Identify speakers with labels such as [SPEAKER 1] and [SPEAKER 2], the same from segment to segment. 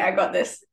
[SPEAKER 1] I got this.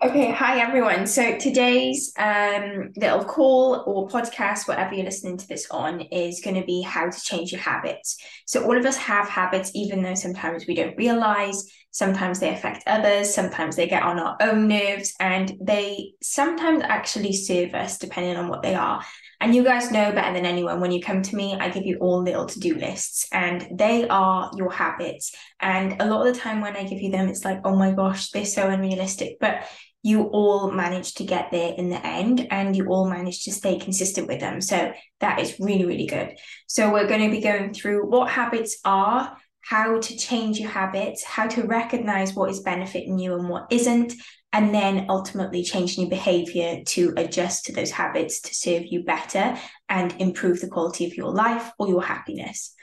[SPEAKER 1] Okay, hi everyone. So today's um, little call or podcast, whatever you're listening to this on, is going to be how to change your habits. So all of us have habits, even though sometimes we don't realize. Sometimes they affect others. Sometimes they get on our own nerves, and they sometimes actually serve us, depending on what they are. And you guys know better than anyone when you come to me, I give you all little to do lists, and they are your habits. And a lot of the time when I give you them, it's like, oh my gosh, they're so unrealistic. But you all manage to get there in the end and you all manage to stay consistent with them. So that is really, really good. So we're going to be going through what habits are, how to change your habits, how to recognize what is benefiting you and what isn't, and then ultimately changing your behavior to adjust to those habits to serve you better and improve the quality of your life or your happiness.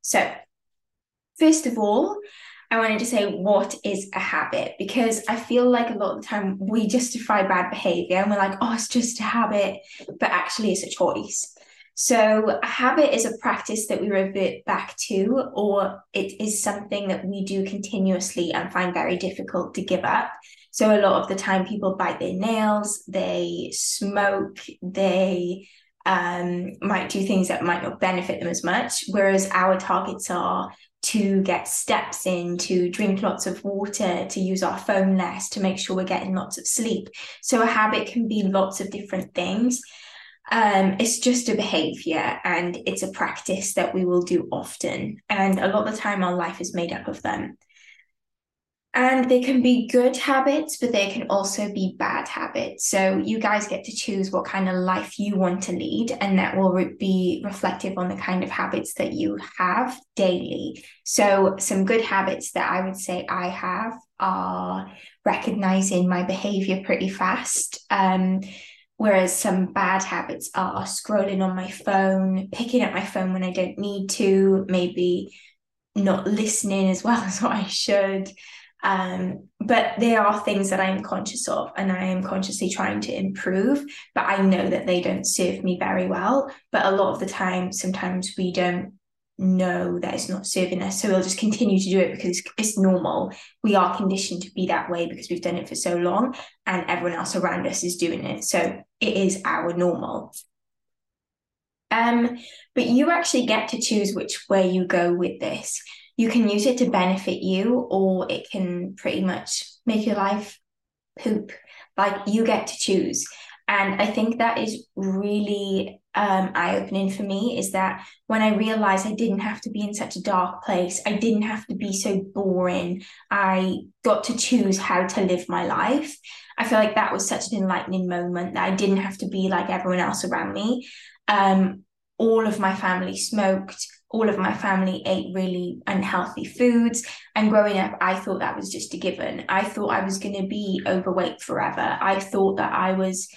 [SPEAKER 1] So, first of all, I wanted to say what is a habit because I feel like a lot of the time we justify bad behavior and we're like, oh, it's just a habit, but actually it's a choice. So, a habit is a practice that we revert back to, or it is something that we do continuously and find very difficult to give up. So a lot of the time people bite their nails, they smoke, they um, might do things that might not benefit them as much. Whereas our targets are to get steps in, to drink lots of water, to use our phone less, to make sure we're getting lots of sleep. So a habit can be lots of different things. Um, it's just a behavior and it's a practice that we will do often. And a lot of the time, our life is made up of them. And they can be good habits, but they can also be bad habits. So you guys get to choose what kind of life you want to lead, and that will re- be reflective on the kind of habits that you have daily. So, some good habits that I would say I have are recognizing my behavior pretty fast. Um, whereas some bad habits are scrolling on my phone, picking up my phone when I don't need to, maybe not listening as well as what I should. Um, but there are things that I'm conscious of and I am consciously trying to improve, but I know that they don't serve me very well. But a lot of the time, sometimes we don't know that it's not serving us. So we'll just continue to do it because it's, it's normal. We are conditioned to be that way because we've done it for so long and everyone else around us is doing it. So it is our normal. Um, but you actually get to choose which way you go with this you can use it to benefit you or it can pretty much make your life poop. Like you get to choose. And I think that is really um, eye opening for me is that when I realized I didn't have to be in such a dark place, I didn't have to be so boring, I got to choose how to live my life. I feel like that was such an enlightening moment that I didn't have to be like everyone else around me. Um, all of my family smoked all of my family ate really unhealthy foods. And growing up, I thought that was just a given. I thought I was going to be overweight forever. I thought that I was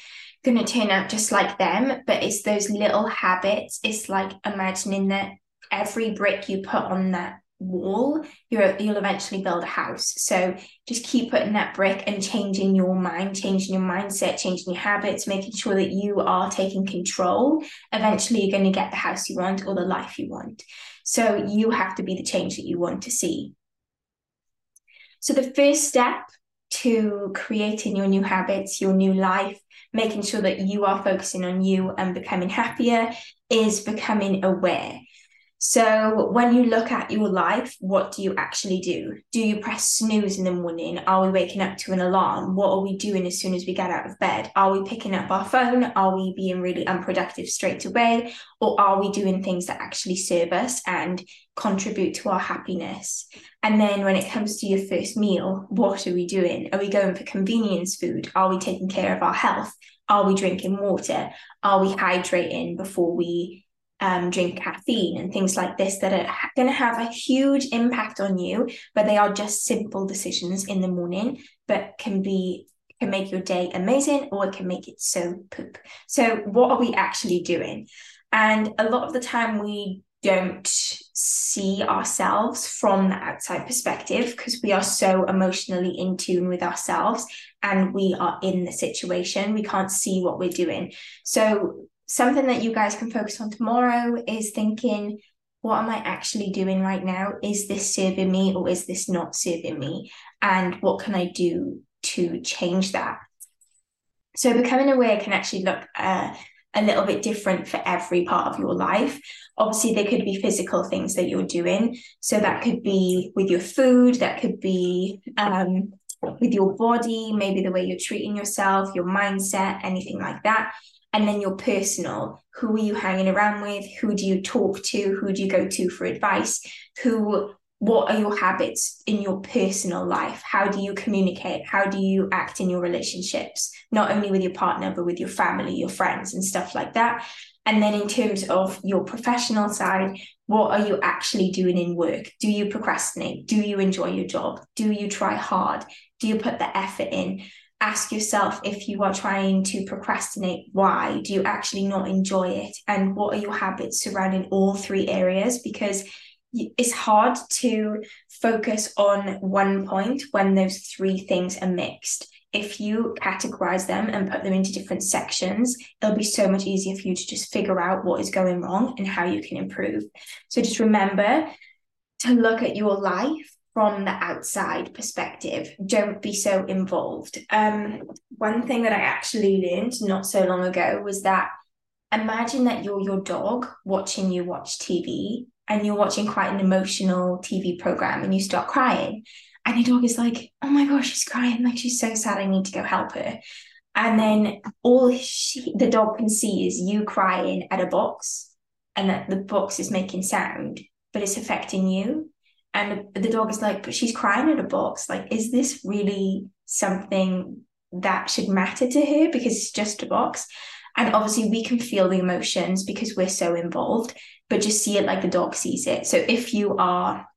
[SPEAKER 1] going to turn out just like them. But it's those little habits. It's like imagining that every brick you put on that wall you're you'll eventually build a house so just keep putting that brick and changing your mind changing your mindset changing your habits making sure that you are taking control eventually you're going to get the house you want or the life you want so you have to be the change that you want to see so the first step to creating your new habits your new life making sure that you are focusing on you and becoming happier is becoming aware so, when you look at your life, what do you actually do? Do you press snooze in the morning? Are we waking up to an alarm? What are we doing as soon as we get out of bed? Are we picking up our phone? Are we being really unproductive straight away? Or are we doing things that actually serve us and contribute to our happiness? And then, when it comes to your first meal, what are we doing? Are we going for convenience food? Are we taking care of our health? Are we drinking water? Are we hydrating before we um, drink caffeine and things like this that are going to have a huge impact on you, but they are just simple decisions in the morning, but can be can make your day amazing or it can make it so poop. So what are we actually doing? And a lot of the time we don't see ourselves from the outside perspective because we are so emotionally in tune with ourselves and we are in the situation. We can't see what we're doing. So something that you guys can focus on tomorrow is thinking what am I actually doing right now? Is this serving me or is this not serving me? And what can I do to change that? So becoming aware can actually look uh, a little bit different for every part of your life. Obviously, there could be physical things that you're doing. So that could be with your food, that could be um, with your body, maybe the way you're treating yourself, your mindset, anything like that. And then your personal who are you hanging around with? Who do you talk to? Who do you go to for advice? Who what are your habits in your personal life? How do you communicate? How do you act in your relationships, not only with your partner, but with your family, your friends, and stuff like that? And then, in terms of your professional side, what are you actually doing in work? Do you procrastinate? Do you enjoy your job? Do you try hard? Do you put the effort in? Ask yourself if you are trying to procrastinate, why? Do you actually not enjoy it? And what are your habits surrounding all three areas? Because it's hard to focus on one point when those three things are mixed. If you categorize them and put them into different sections, it'll be so much easier for you to just figure out what is going wrong and how you can improve. So just remember to look at your life from the outside perspective. Don't be so involved. Um, one thing that I actually learned not so long ago was that imagine that you're your dog watching you watch TV and you're watching quite an emotional TV program and you start crying. And your dog is like, oh my gosh, she's crying. Like, she's so sad. I need to go help her. And then all she, the dog can see is you crying at a box and that the box is making sound, but it's affecting you. And the dog is like, but she's crying at a box. Like, is this really something that should matter to her because it's just a box? And obviously, we can feel the emotions because we're so involved, but just see it like the dog sees it. So if you are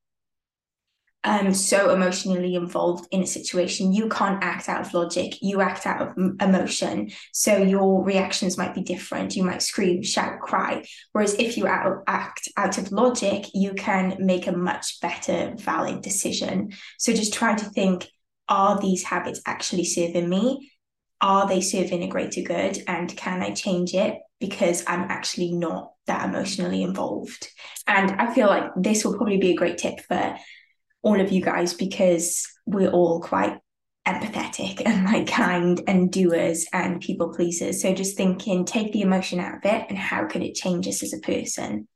[SPEAKER 1] um, so emotionally involved in a situation, you can't act out of logic, you act out of emotion. So your reactions might be different. You might scream, shout, cry. Whereas if you act out of logic, you can make a much better, valid decision. So just try to think are these habits actually serving me? are they serving a greater good and can I change it because I'm actually not that emotionally involved? And I feel like this will probably be a great tip for all of you guys because we're all quite empathetic and like kind and doers and people pleasers. So just thinking, take the emotion out of it and how could it change us as a person?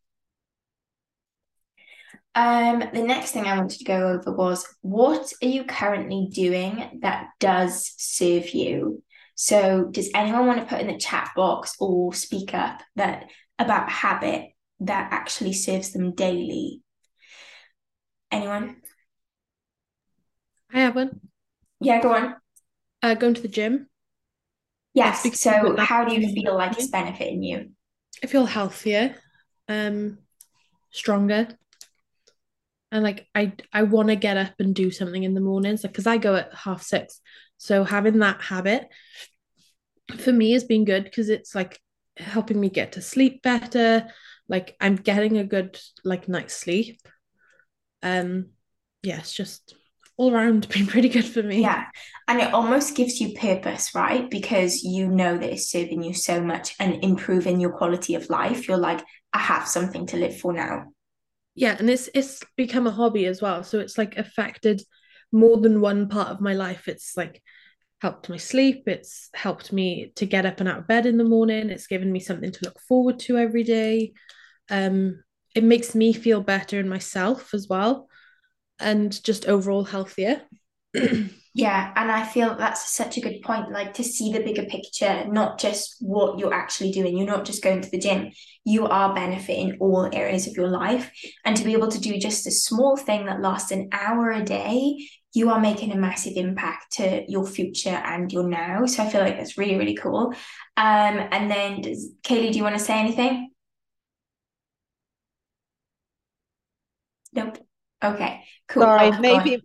[SPEAKER 1] Um, the next thing I wanted to go over was what are you currently doing that does serve you? So, does anyone want to put in the chat box or speak up that about habit that actually serves them daily? Anyone?
[SPEAKER 2] I have one.
[SPEAKER 1] Yeah, go on.
[SPEAKER 2] Uh, going to the gym.
[SPEAKER 1] Yes. So, how do you feel like it's benefiting you?
[SPEAKER 2] I feel healthier, um, stronger, and like I I want to get up and do something in the mornings, like because I go at half six, so having that habit for me has been good because it's like helping me get to sleep better. Like I'm getting a good like night's sleep. Um yeah, it's just all around been pretty good for me.
[SPEAKER 1] Yeah. And it almost gives you purpose, right? Because you know that it's serving you so much and improving your quality of life. You're like, I have something to live for now.
[SPEAKER 2] Yeah, and it's it's become a hobby as well. So it's like affected more than one part of my life. It's like helped my sleep. It's helped me to get up and out of bed in the morning. It's given me something to look forward to every day. Um, it makes me feel better in myself as well, and just overall healthier.
[SPEAKER 1] yeah, and I feel that's such a good point. Like to see the bigger picture, not just what you're actually doing. You're not just going to the gym. You are benefiting all areas of your life, and to be able to do just a small thing that lasts an hour a day you are making a massive impact to your future and your now. So I feel like that's really, really cool. Um, and then, does, Kaylee, do you want to say anything? Nope. Okay, cool.
[SPEAKER 3] Sorry, oh, maybe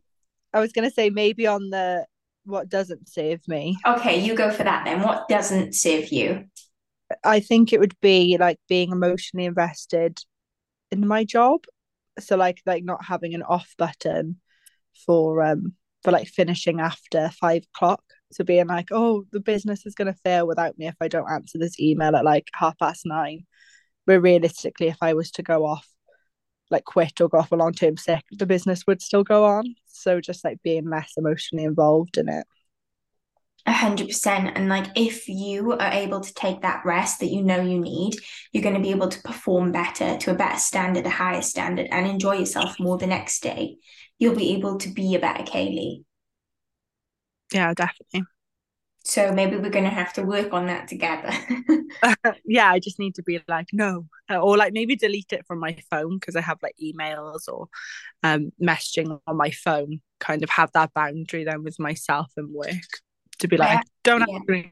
[SPEAKER 3] I was going to say maybe on the what doesn't save me.
[SPEAKER 1] Okay, you go for that then. What doesn't save you?
[SPEAKER 3] I think it would be like being emotionally invested in my job. So like like not having an off button for um for like finishing after five o'clock. So being like, oh, the business is gonna fail without me if I don't answer this email at like half past nine. But realistically, if I was to go off like quit or go off a long term sick, the business would still go on. So just like being less emotionally involved in it.
[SPEAKER 1] A hundred percent. And like if you are able to take that rest that you know you need, you're going to be able to perform better to a better standard, a higher standard, and enjoy yourself more the next day. You'll be able to be a better Kaylee.
[SPEAKER 3] Yeah, definitely.
[SPEAKER 1] So maybe we're going to have to work on that together.
[SPEAKER 3] yeah, I just need to be like, no. Or like maybe delete it from my phone because I have like emails or um messaging on my phone, kind of have that boundary then with myself and work to be like, I, don't yeah.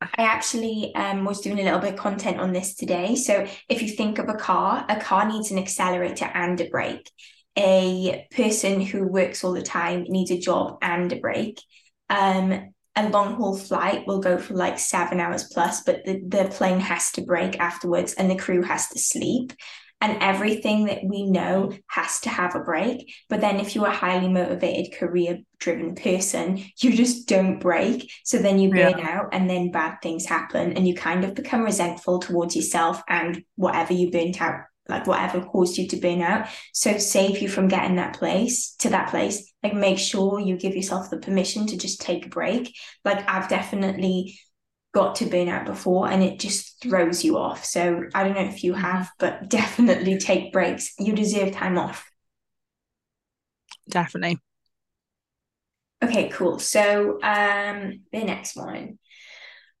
[SPEAKER 1] I actually um, was doing a little bit of content on this today. So if you think of a car, a car needs an accelerator and a brake. A person who works all the time needs a job and a break. Um, a long haul flight will go for like seven hours plus, but the, the plane has to break afterwards and the crew has to sleep. And everything that we know has to have a break. But then, if you're a highly motivated, career driven person, you just don't break. So then you burn yeah. out, and then bad things happen, and you kind of become resentful towards yourself and whatever you burnt out like whatever caused you to burn out. So save you from getting that place to that place. Like make sure you give yourself the permission to just take a break. Like I've definitely got to burn out before and it just throws you off. So I don't know if you mm-hmm. have, but definitely take breaks. You deserve time off.
[SPEAKER 3] Definitely.
[SPEAKER 1] Okay, cool. So um the next one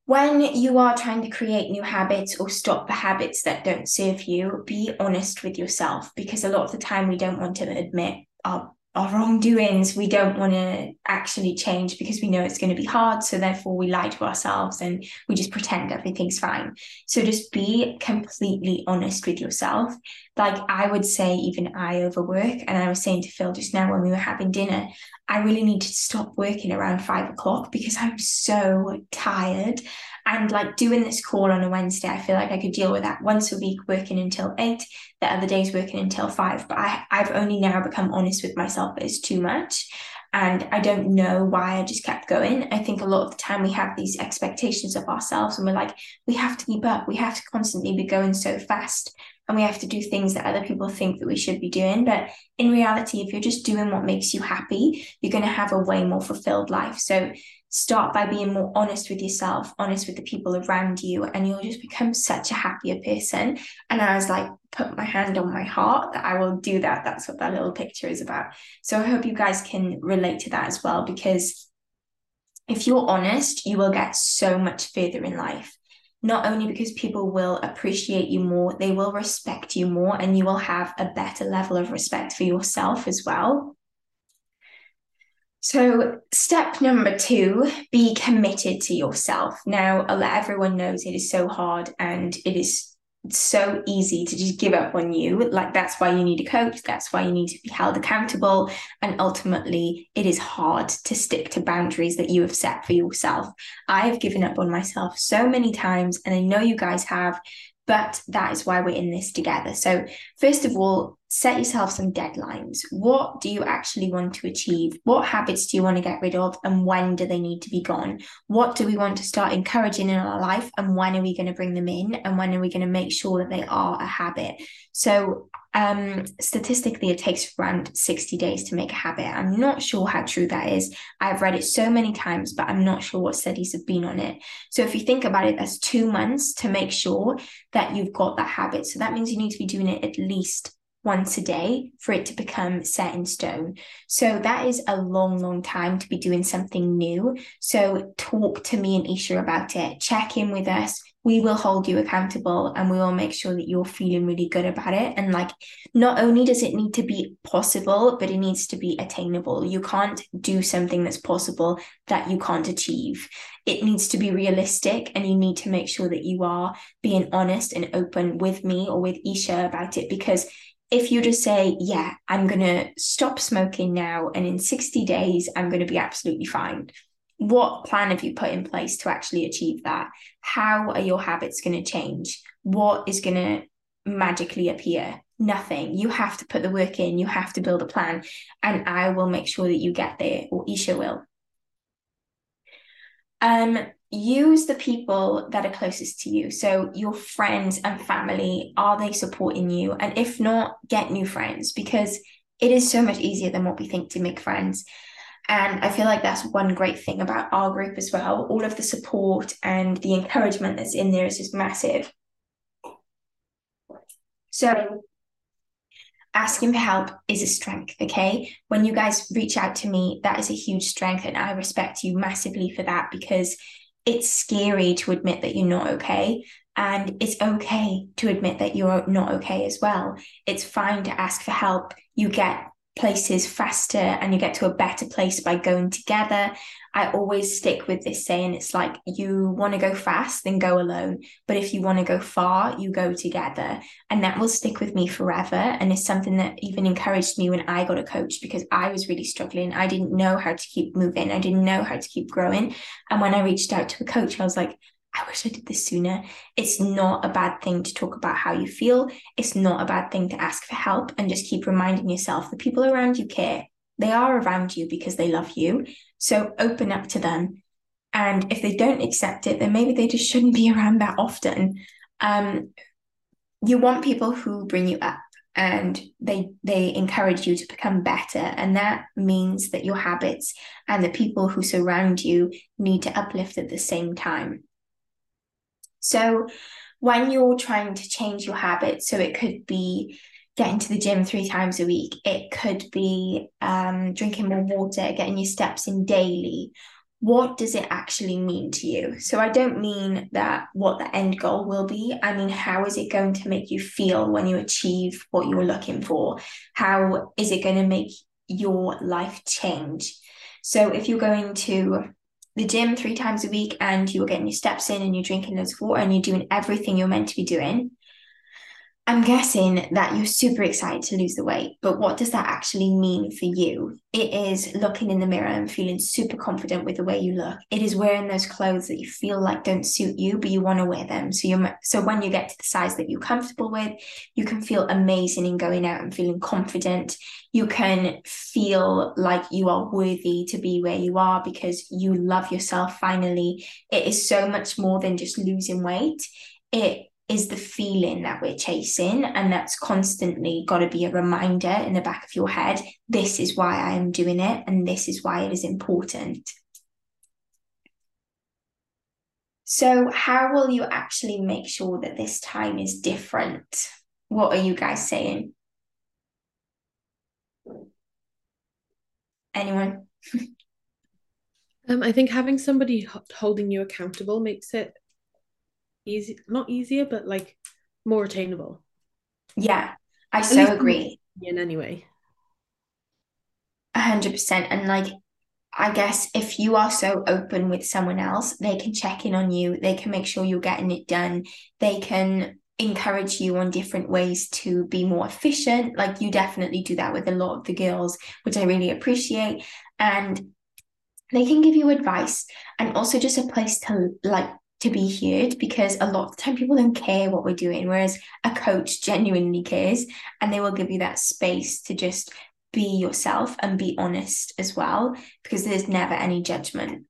[SPEAKER 1] when you are trying to create new habits or stop the habits that don't serve you, be honest with yourself because a lot of the time we don't want to admit our, our wrongdoings. We don't want to actually change because we know it's going to be hard. So therefore, we lie to ourselves and we just pretend everything's fine. So just be completely honest with yourself. Like I would say, even I overwork. And I was saying to Phil just now when we were having dinner, I really need to stop working around five o'clock because I'm so tired. And like doing this call on a Wednesday, I feel like I could deal with that once a week, working until eight, the other days working until five. But I, I've only now become honest with myself it's too much. And I don't know why I just kept going. I think a lot of the time we have these expectations of ourselves and we're like, we have to keep up, we have to constantly be going so fast and we have to do things that other people think that we should be doing. But in reality, if you're just doing what makes you happy, you're going to have a way more fulfilled life. So start by being more honest with yourself, honest with the people around you, and you'll just become such a happier person. And I was like, put my hand on my heart that I will do that. That's what that little picture is about. So I hope you guys can relate to that as well, because if you're honest, you will get so much further in life not only because people will appreciate you more, they will respect you more, and you will have a better level of respect for yourself as well. So, step number two be committed to yourself. Now, everyone knows it is so hard and it is so easy to just give up on you. Like that's why you need a coach. That's why you need to be held accountable. And ultimately, it is hard to stick to boundaries that you have set for yourself. I have given up on myself so many times, and I know you guys have but that is why we're in this together. So, first of all, set yourself some deadlines. What do you actually want to achieve? What habits do you want to get rid of? And when do they need to be gone? What do we want to start encouraging in our life? And when are we going to bring them in? And when are we going to make sure that they are a habit? So, um, statistically, it takes around 60 days to make a habit. I'm not sure how true that is. I've read it so many times, but I'm not sure what studies have been on it. So if you think about it, that's two months to make sure that you've got that habit. So that means you need to be doing it at least once a day for it to become set in stone. So that is a long, long time to be doing something new. So talk to me and Isha about it. Check in with us we will hold you accountable and we will make sure that you're feeling really good about it. And like, not only does it need to be possible, but it needs to be attainable. You can't do something that's possible that you can't achieve. It needs to be realistic, and you need to make sure that you are being honest and open with me or with Isha about it because if you just say, Yeah, I'm going to stop smoking now, and in 60 days, I'm going to be absolutely fine, what plan have you put in place to actually achieve that? How are your habits going to change? What is going to magically appear? Nothing. You have to put the work in, you have to build a plan, and I will make sure that you get there, or Isha will. Um, use the people that are closest to you. So your friends and family, are they supporting you? And if not, get new friends because it is so much easier than what we think to make friends. And I feel like that's one great thing about our group as well. All of the support and the encouragement that's in there is just massive. So asking for help is a strength, okay? When you guys reach out to me, that is a huge strength. And I respect you massively for that because it's scary to admit that you're not okay. And it's okay to admit that you're not okay as well. It's fine to ask for help. You get places faster and you get to a better place by going together. I always stick with this saying it's like you want to go fast, then go alone. But if you want to go far, you go together. And that will stick with me forever. And it's something that even encouraged me when I got a coach because I was really struggling. I didn't know how to keep moving, I didn't know how to keep growing. And when I reached out to a coach, I was like, I wish I did this sooner. It's not a bad thing to talk about how you feel. It's not a bad thing to ask for help and just keep reminding yourself the people around you care. They are around you because they love you. So open up to them. And if they don't accept it, then maybe they just shouldn't be around that often. Um, you want people who bring you up and they they encourage you to become better and that means that your habits and the people who surround you need to uplift at the same time so when you're trying to change your habits, so it could be getting to the gym three times a week, it could be um, drinking more water, getting your steps in daily. What does it actually mean to you? So I don't mean that what the end goal will be. I mean, how is it going to make you feel when you achieve what you're looking for? How is it going to make your life change? So if you're going to the gym three times a week and you are getting your steps in and you're drinking loads of water and you're doing everything you're meant to be doing, I'm guessing that you're super excited to lose the weight, but what does that actually mean for you? It is looking in the mirror and feeling super confident with the way you look. It is wearing those clothes that you feel like don't suit you, but you want to wear them. So you so when you get to the size that you're comfortable with, you can feel amazing in going out and feeling confident. You can feel like you are worthy to be where you are because you love yourself finally. It is so much more than just losing weight. It is the feeling that we're chasing. And that's constantly got to be a reminder in the back of your head this is why I am doing it, and this is why it is important. So, how will you actually make sure that this time is different? What are you guys saying? Anyone?
[SPEAKER 2] um, I think having somebody holding you accountable makes it easy not easier but like more attainable
[SPEAKER 1] yeah i so agree
[SPEAKER 2] in anyway
[SPEAKER 1] a hundred percent and like I guess if you are so open with someone else, they can check in on you. They can make sure you're getting it done. They can encourage you on different ways to be more efficient. Like you definitely do that with a lot of the girls, which I really appreciate. And they can give you advice and also just a place to like to be heard because a lot of the time people don't care what we're doing, whereas a coach genuinely cares and they will give you that space to just be yourself and be honest as well because there's never any judgment.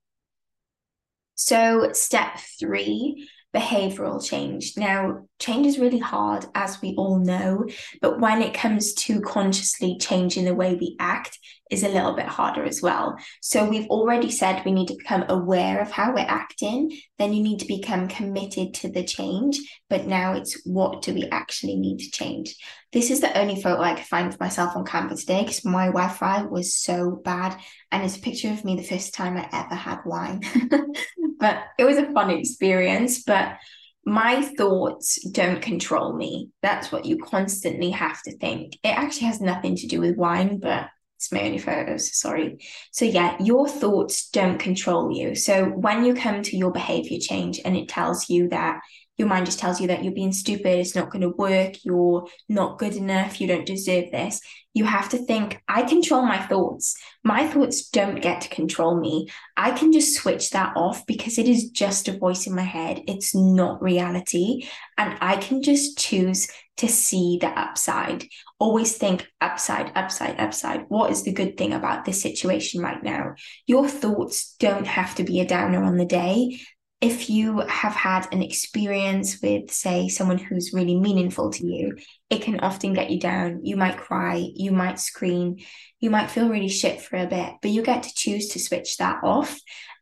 [SPEAKER 1] So, step three behavioral change. Now, change is really hard, as we all know, but when it comes to consciously changing the way we act, is a little bit harder as well. So we've already said we need to become aware of how we're acting, then you need to become committed to the change, but now it's what do we actually need to change? This is the only photo I could find of myself on Canva today because my Wi-Fi was so bad. And it's a picture of me the first time I ever had wine. but it was a fun experience. But my thoughts don't control me. That's what you constantly have to think. It actually has nothing to do with wine, but it's my only photos, sorry. So, yeah, your thoughts don't control you. So, when you come to your behavior change and it tells you that your mind just tells you that you're being stupid, it's not going to work, you're not good enough, you don't deserve this. You have to think, I control my thoughts. My thoughts don't get to control me. I can just switch that off because it is just a voice in my head. It's not reality. And I can just choose to see the upside. Always think upside, upside, upside. What is the good thing about this situation right now? Your thoughts don't have to be a downer on the day if you have had an experience with, say, someone who's really meaningful to you, it can often get you down. You might cry, you might scream, you might feel really shit for a bit, but you get to choose to switch that off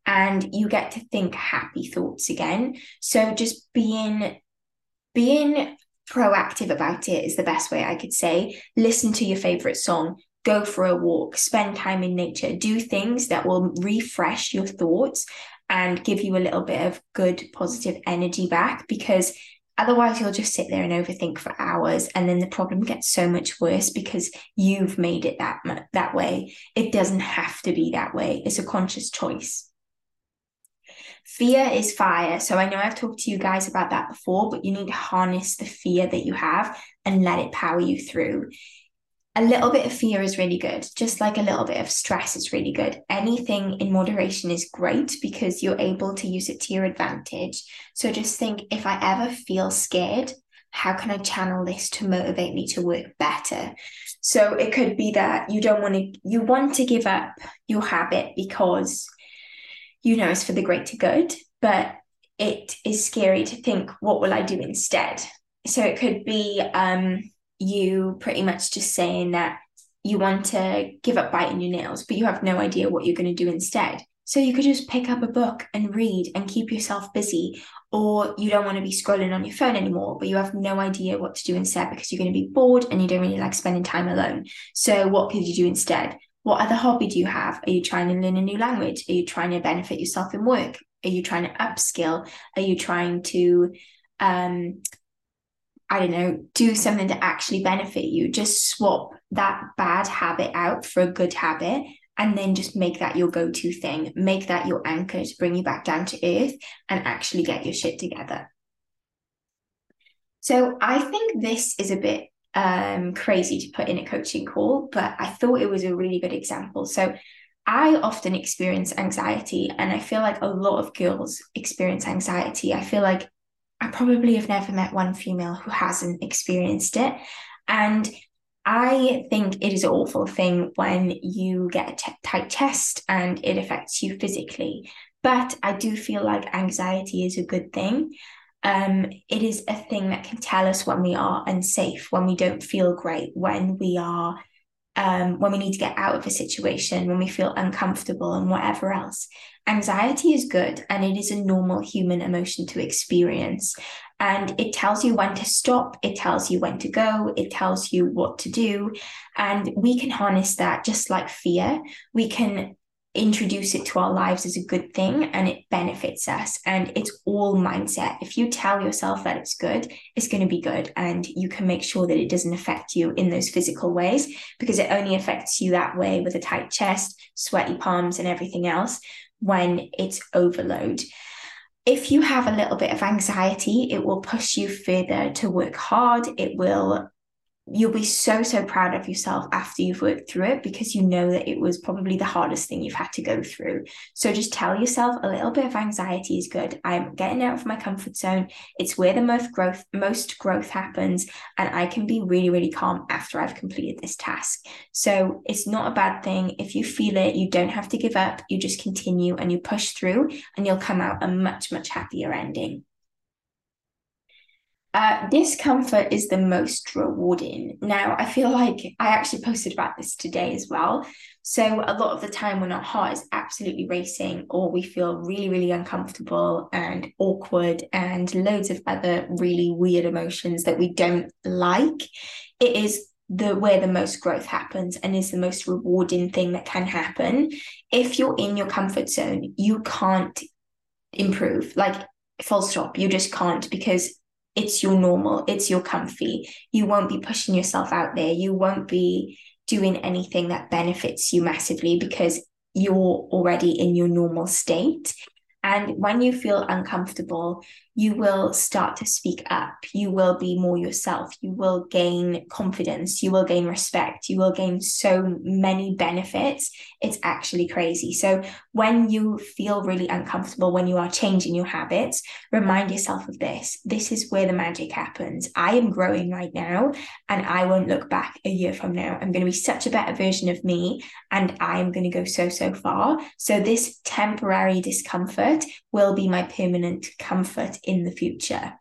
[SPEAKER 1] and you get to think happy thoughts again. So just being being proactive about it is the best way I could say. Listen to your favorite song, go for a walk, spend time in nature, do things that will refresh your thoughts and give you a little bit of good positive energy back because otherwise you'll just sit there and overthink for hours and then the problem gets so much worse because you've made it that that way it doesn't have to be that way it's a conscious choice Fear is fire. So I know I've talked to you guys about that before, but you need to harness the fear that you have and let it power you through. A little bit of fear is really good, just like a little bit of stress is really good. Anything in moderation is great because you're able to use it to your advantage. So just think if I ever feel scared, how can I channel this to motivate me to work better? So it could be that you don't want to, you want to give up your habit because you know it's for the greater good, but it is scary to think, what will I do instead? So it could be um, you pretty much just saying that you want to give up biting your nails, but you have no idea what you're going to do instead. So you could just pick up a book and read and keep yourself busy. Or you don't want to be scrolling on your phone anymore, but you have no idea what to do instead because you're going to be bored and you don't really like spending time alone. So what could you do instead? What other hobby do you have? Are you trying to learn a new language? Are you trying to benefit yourself in work? Are you trying to upskill? Are you trying to, um, I don't know, do something to actually benefit you? Just swap that bad habit out for a good habit and then just make that your go to thing. Make that your anchor to bring you back down to earth and actually get your shit together. So I think this is a bit um, crazy to put in a coaching call, but I thought it was a really good example. So I often experience anxiety, and I feel like a lot of girls experience anxiety. I feel like I probably have never met one female who hasn't experienced it. And I think it is an awful thing when you get a t- tight chest and it affects you physically. But I do feel like anxiety is a good thing um, it is a thing that can tell us when we are unsafe, when we don't feel great, when we are, um, when we need to get out of a situation, when we feel uncomfortable, and whatever else. Anxiety is good and it is a normal human emotion to experience. And it tells you when to stop, it tells you when to go, it tells you what to do. And we can harness that just like fear. We can introduce it to our lives as a good thing and it benefits us. And it's all mindset. If you tell yourself that it's good, it's going to be good. And you can make sure that it doesn't affect you in those physical ways because it only affects you that way with a tight chest, sweaty palms, and everything else when it's overload. If you have a little bit of anxiety, it will push you further to work hard. It will you'll be so so proud of yourself after you've worked through it because you know that it was probably the hardest thing you've had to go through. So just tell yourself a little bit of anxiety is good. I'm getting out of my comfort zone. It's where the most growth most growth happens and i can be really really calm after i've completed this task. So it's not a bad thing. If you feel it you don't have to give up. You just continue and you push through and you'll come out a much much happier ending uh, discomfort is the most rewarding. Now, I feel like I actually posted about this today as well. So, a lot of the time when our heart is absolutely racing, or we feel really, really uncomfortable and awkward, and loads of other really weird emotions that we don't like, it is the where the most growth happens and is the most rewarding thing that can happen. If you're in your comfort zone, you can't improve. Like full stop, you just can't because it's your normal, it's your comfy. You won't be pushing yourself out there. You won't be doing anything that benefits you massively because you're already in your normal state. And when you feel uncomfortable, you will start to speak up. You will be more yourself. You will gain confidence. You will gain respect. You will gain so many benefits. It's actually crazy. So, when you feel really uncomfortable, when you are changing your habits, remind yourself of this. This is where the magic happens. I am growing right now, and I won't look back a year from now. I'm going to be such a better version of me, and I am going to go so, so far. So, this temporary discomfort will be my permanent comfort in the future.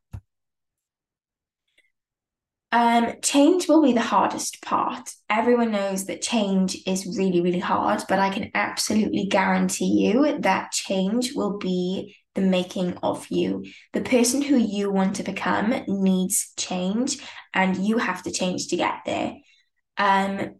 [SPEAKER 1] Um, change will be the hardest part. Everyone knows that change is really, really hard, but I can absolutely guarantee you that change will be the making of you. The person who you want to become needs change, and you have to change to get there. Um,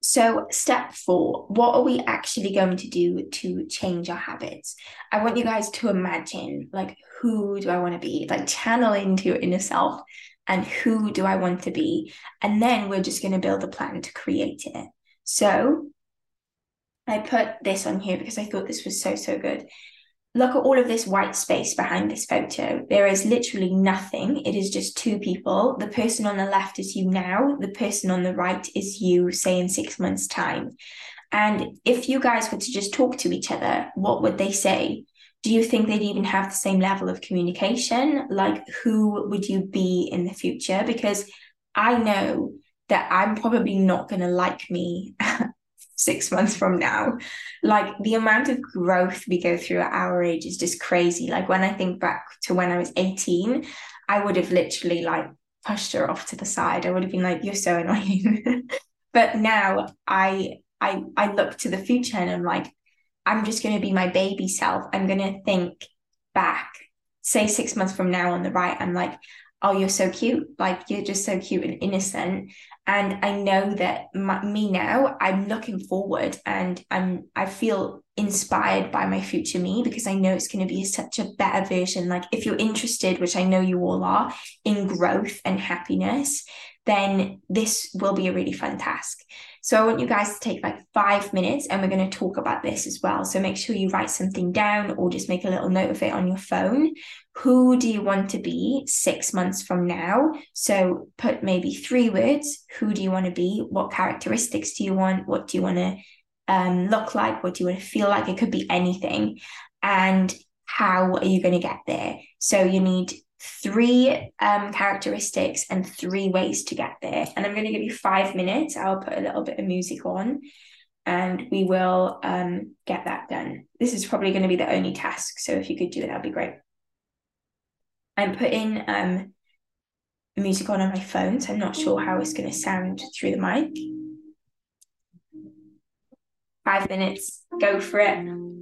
[SPEAKER 1] so, step four, what are we actually going to do to change our habits? I want you guys to imagine like, who do I want to be? Like, channel into your inner self and who do I want to be? And then we're just going to build a plan to create it. So, I put this on here because I thought this was so, so good look at all of this white space behind this photo. There is literally nothing. It is just two people. The person on the left is you now, the person on the right is you, say, in six months' time. And if you guys were to just talk to each other, what would they say? Do you think they'd even have the same level of communication? Like, who would you be in the future? Because I know that I'm probably not going to like me six months from now. Like the amount of growth we go through at our age is just crazy. Like when I think back to when I was 18, I would have literally like pushed her off to the side. I would have been like, you're so annoying. but now I I I look to the future and I'm like, I'm just gonna be my baby self. I'm gonna think back, say six months from now on the right, I'm like, oh, you're so cute. Like you're just so cute and innocent and i know that my, me now i'm looking forward and i'm i feel inspired by my future me because i know it's going to be such a better version like if you're interested which i know you all are in growth and happiness then this will be a really fun task so I want you guys to take like five minutes and we're going to talk about this as well. So make sure you write something down or just make a little note of it on your phone. Who do you want to be six months from now? So put maybe three words. Who do you want to be? What characteristics do you want? What do you want to um, look like? What do you want to feel like? It could be anything. And how are you going to get there? So you need three um, characteristics and three ways to get there. And I'm going to give you five minutes. I'll put a little bit of music on and we will um, get that done. This is probably going to be the only task. So if you could do it, that'd be great. I'm putting um, music on on my phone, so I'm not sure how it's going to sound through the mic. Five minutes, go for it.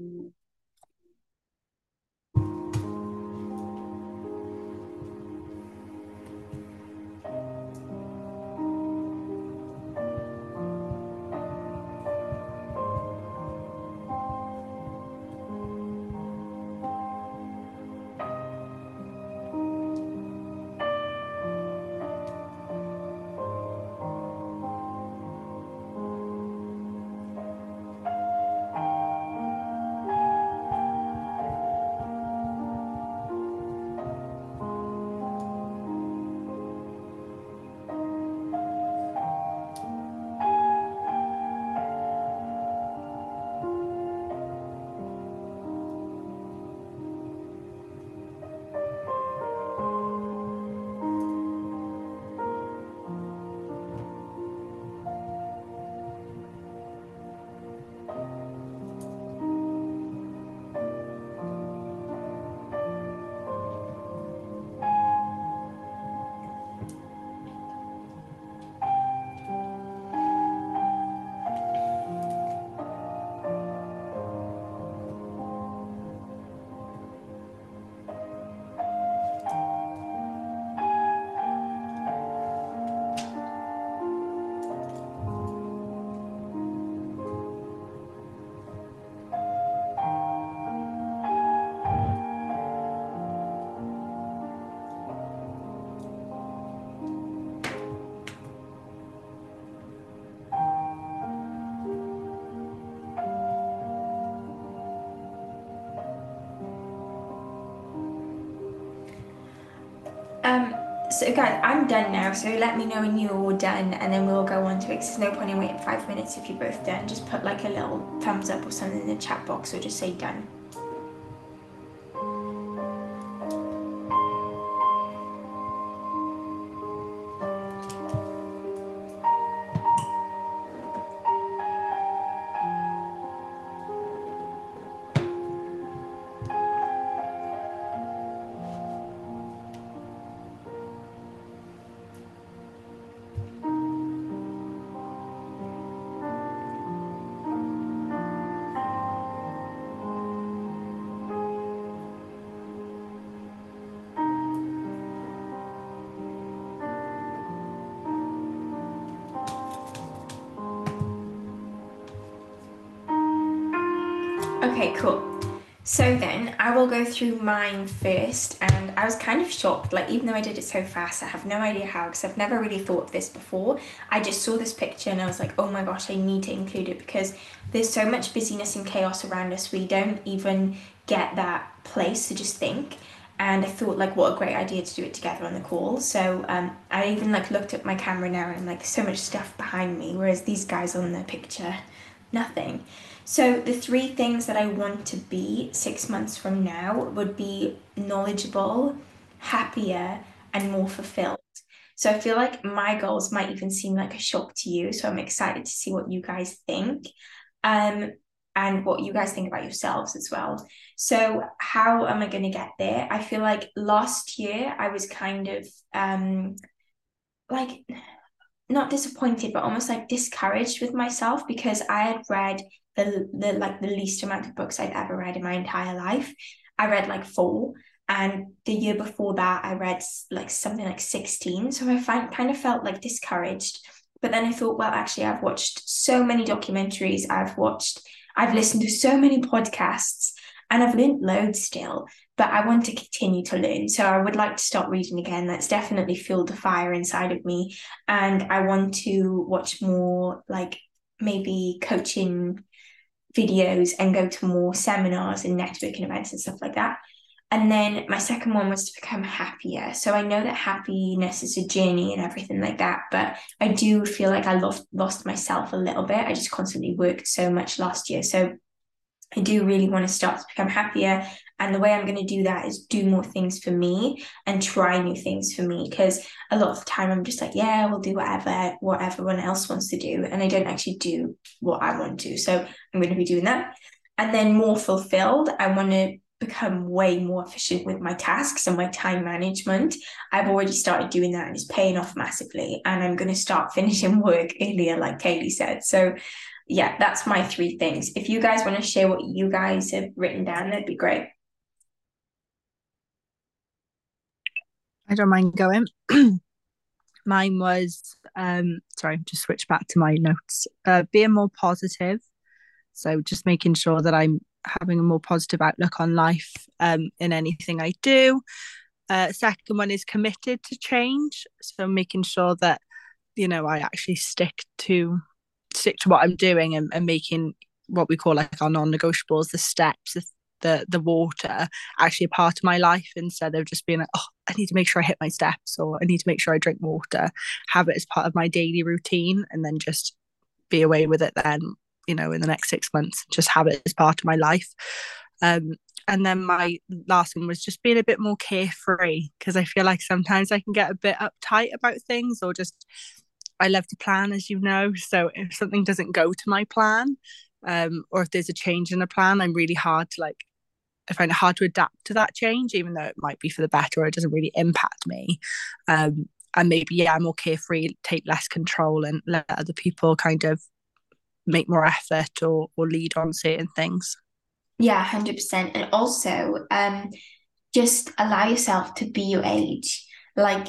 [SPEAKER 1] So guys, I'm done now. So let me know when you're all done, and then we'll go on to it. There's no point in waiting five minutes if you're both done. Just put like a little thumbs up or something in the chat box, or just say done. Through mine first, and I was kind of shocked. Like, even though I did it so fast, I have no idea how because I've never really thought of this before. I just saw this picture and I was like, oh my gosh, I need to include it because there's so much busyness and chaos around us. We don't even get that place to just think. And I thought, like, what a great idea to do it together on the call. So um, I even like looked at my camera now and I'm like, so much stuff behind me, whereas these guys on the picture, nothing. So, the three things that I want to be six months from now would be knowledgeable, happier, and more fulfilled. So, I feel like my goals might even seem like a shock to you. So, I'm excited to see what you guys think um, and what you guys think about yourselves as well. So, how am I going to get there? I feel like last year I was kind of um, like not disappointed, but almost like discouraged with myself because I had read the, the like the least amount of books I'd ever read in my entire life. I read like four, and the year before that, I read like something like 16. So I find, kind of felt like discouraged. But then I thought, well, actually, I've watched so many documentaries, I've watched, I've listened to so many podcasts, and I've learned loads still. But I want to continue to learn. So I would like to start reading again. That's definitely fueled the fire inside of me. And I want to watch more like maybe coaching videos and go to more seminars and networking events and stuff like that. And then my second one was to become happier. So I know that happiness is a journey and everything like that, but I do feel like I lost lost myself a little bit. I just constantly worked so much last year. So I do really want to start to become happier. And the way I'm going to do that is do more things for me and try new things for me. Because a lot of the time I'm just like, yeah, we'll do whatever, what everyone else wants to do. And I don't actually do what I want to. So I'm going to be doing that. And then more fulfilled, I want to become way more efficient with my tasks and my time management. I've already started doing that and it's paying off massively. And I'm going to start finishing work earlier, like Kaylee said. So, yeah, that's my three things. If you guys want to share what you guys have written down, that'd be great.
[SPEAKER 3] I don't mind going. Mine was um sorry, just switch back to my notes. Uh being more positive. So just making sure that I'm having a more positive outlook on life um, in anything I do. Uh, second one is committed to change. So making sure that, you know, I actually stick to stick to what I'm doing and, and making what we call like our non-negotiables, the steps, the, the the water actually a part of my life instead of just being like, oh, I need to make sure I hit my steps or I need to make sure I drink water. Have it as part of my daily routine and then just be away with it then you know in the next six months just have it as part of my life um, and then my last one was just being a bit more carefree because I feel like sometimes I can get a bit uptight about things or just I love to plan as you know so if something doesn't go to my plan um, or if there's a change in the plan I'm really hard to like I find it hard to adapt to that change even though it might be for the better or it doesn't really impact me. Um, and maybe yeah I'm more carefree take less control and let other people kind of make more effort or or lead on certain things.
[SPEAKER 1] Yeah 100% and also um just allow yourself to be your age. Like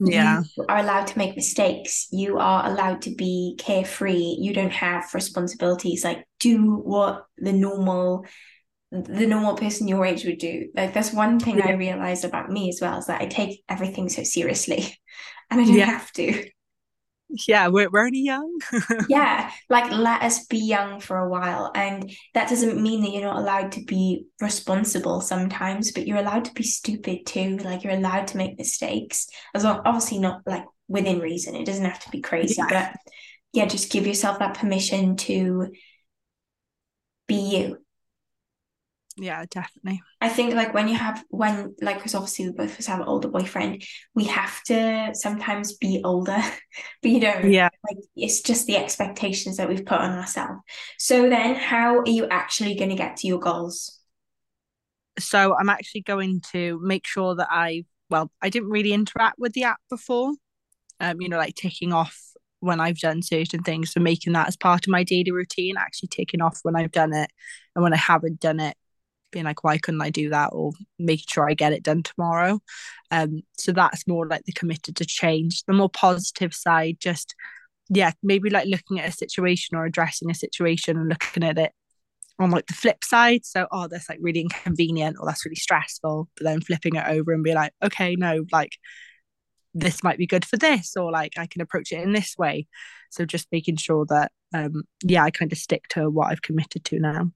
[SPEAKER 3] yeah.
[SPEAKER 1] You are allowed to make mistakes. You are allowed to be carefree. You don't have responsibilities. Like do what the normal the normal person your age would do. Like that's one thing yeah. i realized about me as well is that i take everything so seriously and i don't yeah. have to
[SPEAKER 3] yeah, we're, we're only young.
[SPEAKER 1] yeah, like let us be young for a while. And that doesn't mean that you're not allowed to be responsible sometimes, but you're allowed to be stupid too. Like you're allowed to make mistakes, as long obviously not like within reason. It doesn't have to be crazy, yeah. but yeah, just give yourself that permission to be you
[SPEAKER 3] yeah definitely.
[SPEAKER 1] I think like when you have when like because obviously we both of us have an older boyfriend we have to sometimes be older but you know
[SPEAKER 3] yeah.
[SPEAKER 1] like it's just the expectations that we've put on ourselves. So then how are you actually going to get to your goals?
[SPEAKER 3] So i'm actually going to make sure that i well i didn't really interact with the app before um you know like ticking off when I've done certain things, so making that as part of my daily routine, actually taking off when I've done it and when I haven't done it, being like, why couldn't I do that? Or making sure I get it done tomorrow. Um, so that's more like the committed to change. The more positive side, just yeah, maybe like looking at a situation or addressing a situation and looking at it on like the flip side. So, oh, that's like really inconvenient or that's really stressful. But then flipping it over and be like, okay, no, like this might be good for this, or like I can approach it in this way. So just making sure that um yeah, I kind of stick to what I've committed to now.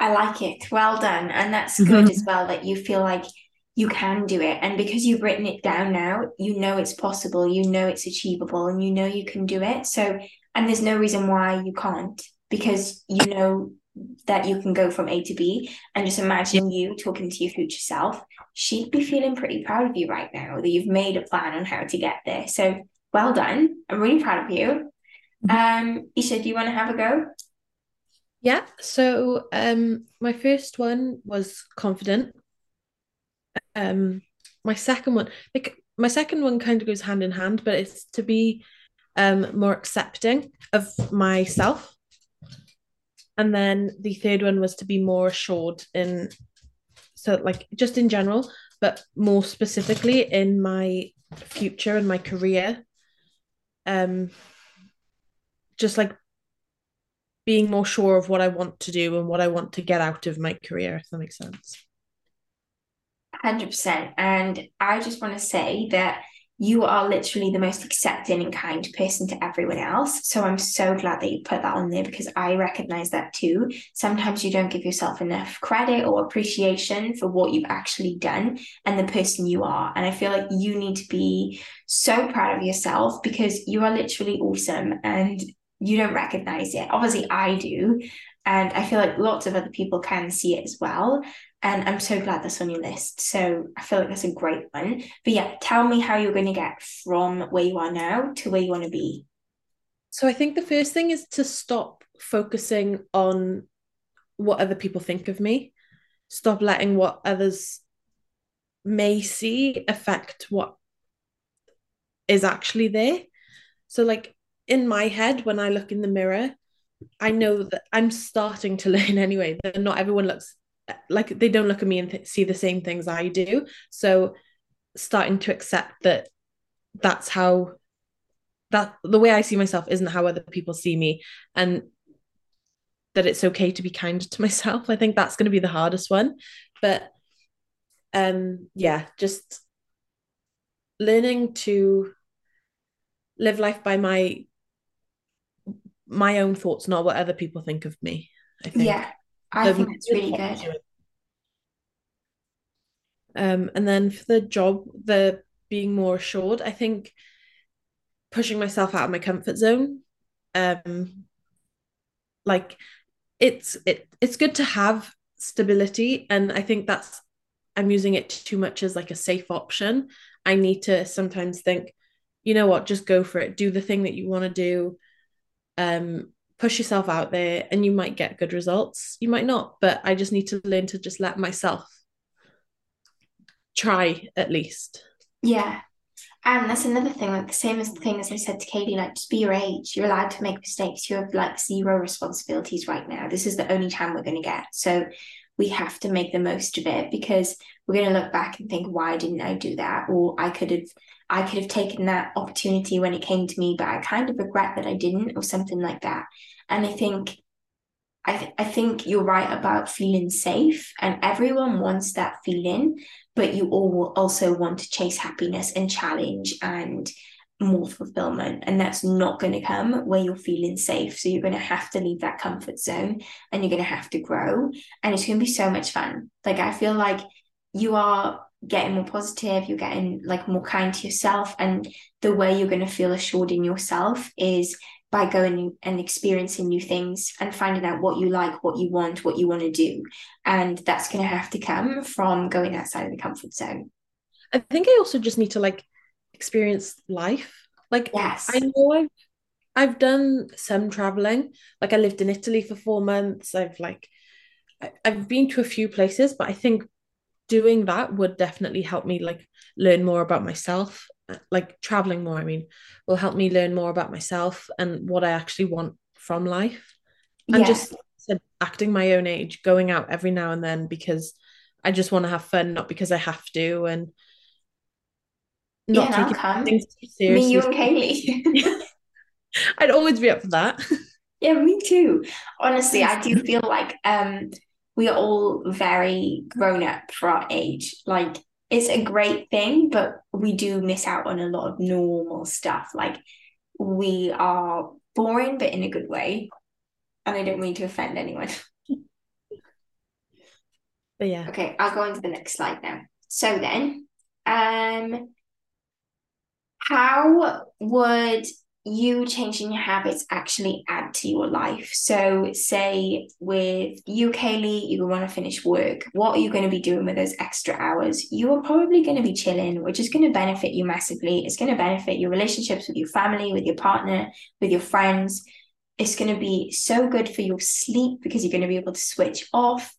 [SPEAKER 1] I like it. Well done. And that's good as well that you feel like you can do it. And because you've written it down now, you know it's possible, you know it's achievable, and you know you can do it. So, and there's no reason why you can't because you know that you can go from A to B. And just imagine you talking to your future self. She'd be feeling pretty proud of you right now that you've made a plan on how to get there. So, well done. I'm really proud of you. Mm-hmm. Um, Isha, do you want to have a go?
[SPEAKER 2] Yeah. So um my first one was confident. Um my second one like my second one kind of goes hand in hand, but it's to be um more accepting of myself. And then the third one was to be more assured in so like just in general, but more specifically in my future and my career. Um just like being more sure of what I want to do and what I want to get out of my career, if that makes sense.
[SPEAKER 1] 100%. And I just want to say that you are literally the most accepting and kind person to everyone else. So I'm so glad that you put that on there because I recognize that too. Sometimes you don't give yourself enough credit or appreciation for what you've actually done and the person you are. And I feel like you need to be so proud of yourself because you are literally awesome. And you don't recognize it. Obviously, I do. And I feel like lots of other people can see it as well. And I'm so glad that's on your list. So I feel like that's a great one. But yeah, tell me how you're going to get from where you are now to where you want to be.
[SPEAKER 2] So I think the first thing is to stop focusing on what other people think of me. Stop letting what others may see affect what is actually there. So, like, in my head when I look in the mirror, I know that I'm starting to learn anyway that not everyone looks like they don't look at me and th- see the same things I do. So starting to accept that that's how that the way I see myself isn't how other people see me and that it's okay to be kind to myself. I think that's going to be the hardest one. But um yeah, just learning to live life by my my own thoughts, not what other people think of me.
[SPEAKER 1] I think. Yeah, I think it's really good.
[SPEAKER 2] Um, and then for the job, the being more assured, I think pushing myself out of my comfort zone. Um, like it's it it's good to have stability, and I think that's I'm using it too much as like a safe option. I need to sometimes think, you know what, just go for it. Do the thing that you want to do um, push yourself out there and you might get good results. You might not but i just need to learn to just let myself try at least.
[SPEAKER 1] Yeah. And that's another thing like the same as the thing as i said to katie like just be your age. You're allowed to make mistakes. You have like zero responsibilities right now. This is the only time we're going to get. So we have to make the most of it because we're going to look back and think why didn't i do that? Or i could have I could have taken that opportunity when it came to me, but I kind of regret that I didn't, or something like that. And I think, I th- I think you're right about feeling safe, and everyone wants that feeling, but you all also want to chase happiness and challenge and more fulfillment and that's not going to come where you're feeling safe so you're going to have to leave that comfort zone and you're going to have to grow and it's going to be so much fun like i feel like you are getting more positive you're getting like more kind to yourself and the way you're going to feel assured in yourself is by going and experiencing new things and finding out what you like what you want what you want to do. And that's going to have to come from going outside of the comfort zone.
[SPEAKER 2] I think i also just need to like experience life. Like
[SPEAKER 1] yes.
[SPEAKER 2] I know i've i've done some traveling. Like i lived in italy for four months. I've like i've been to a few places but i think doing that would definitely help me like learn more about myself like traveling more i mean will help me learn more about myself and what i actually want from life. And just acting my own age going out every now and then because i just want to have fun not because i have to and
[SPEAKER 1] not yeah, taking things too seriously me you and kaylee.
[SPEAKER 2] I'd always be up for that.
[SPEAKER 1] Yeah me too. Honestly i do feel like um we are all very grown up for our age. Like it's a great thing, but we do miss out on a lot of normal stuff. Like we are boring, but in a good way. And I don't mean to offend anyone.
[SPEAKER 2] but yeah.
[SPEAKER 1] Okay, I'll go on to the next slide now. So then, um, how would you changing your habits actually add to your life. So, say with you, Kaylee, you want to finish work. What are you going to be doing with those extra hours? You are probably going to be chilling, which is going to benefit you massively. It's going to benefit your relationships with your family, with your partner, with your friends. It's going to be so good for your sleep because you're going to be able to switch off.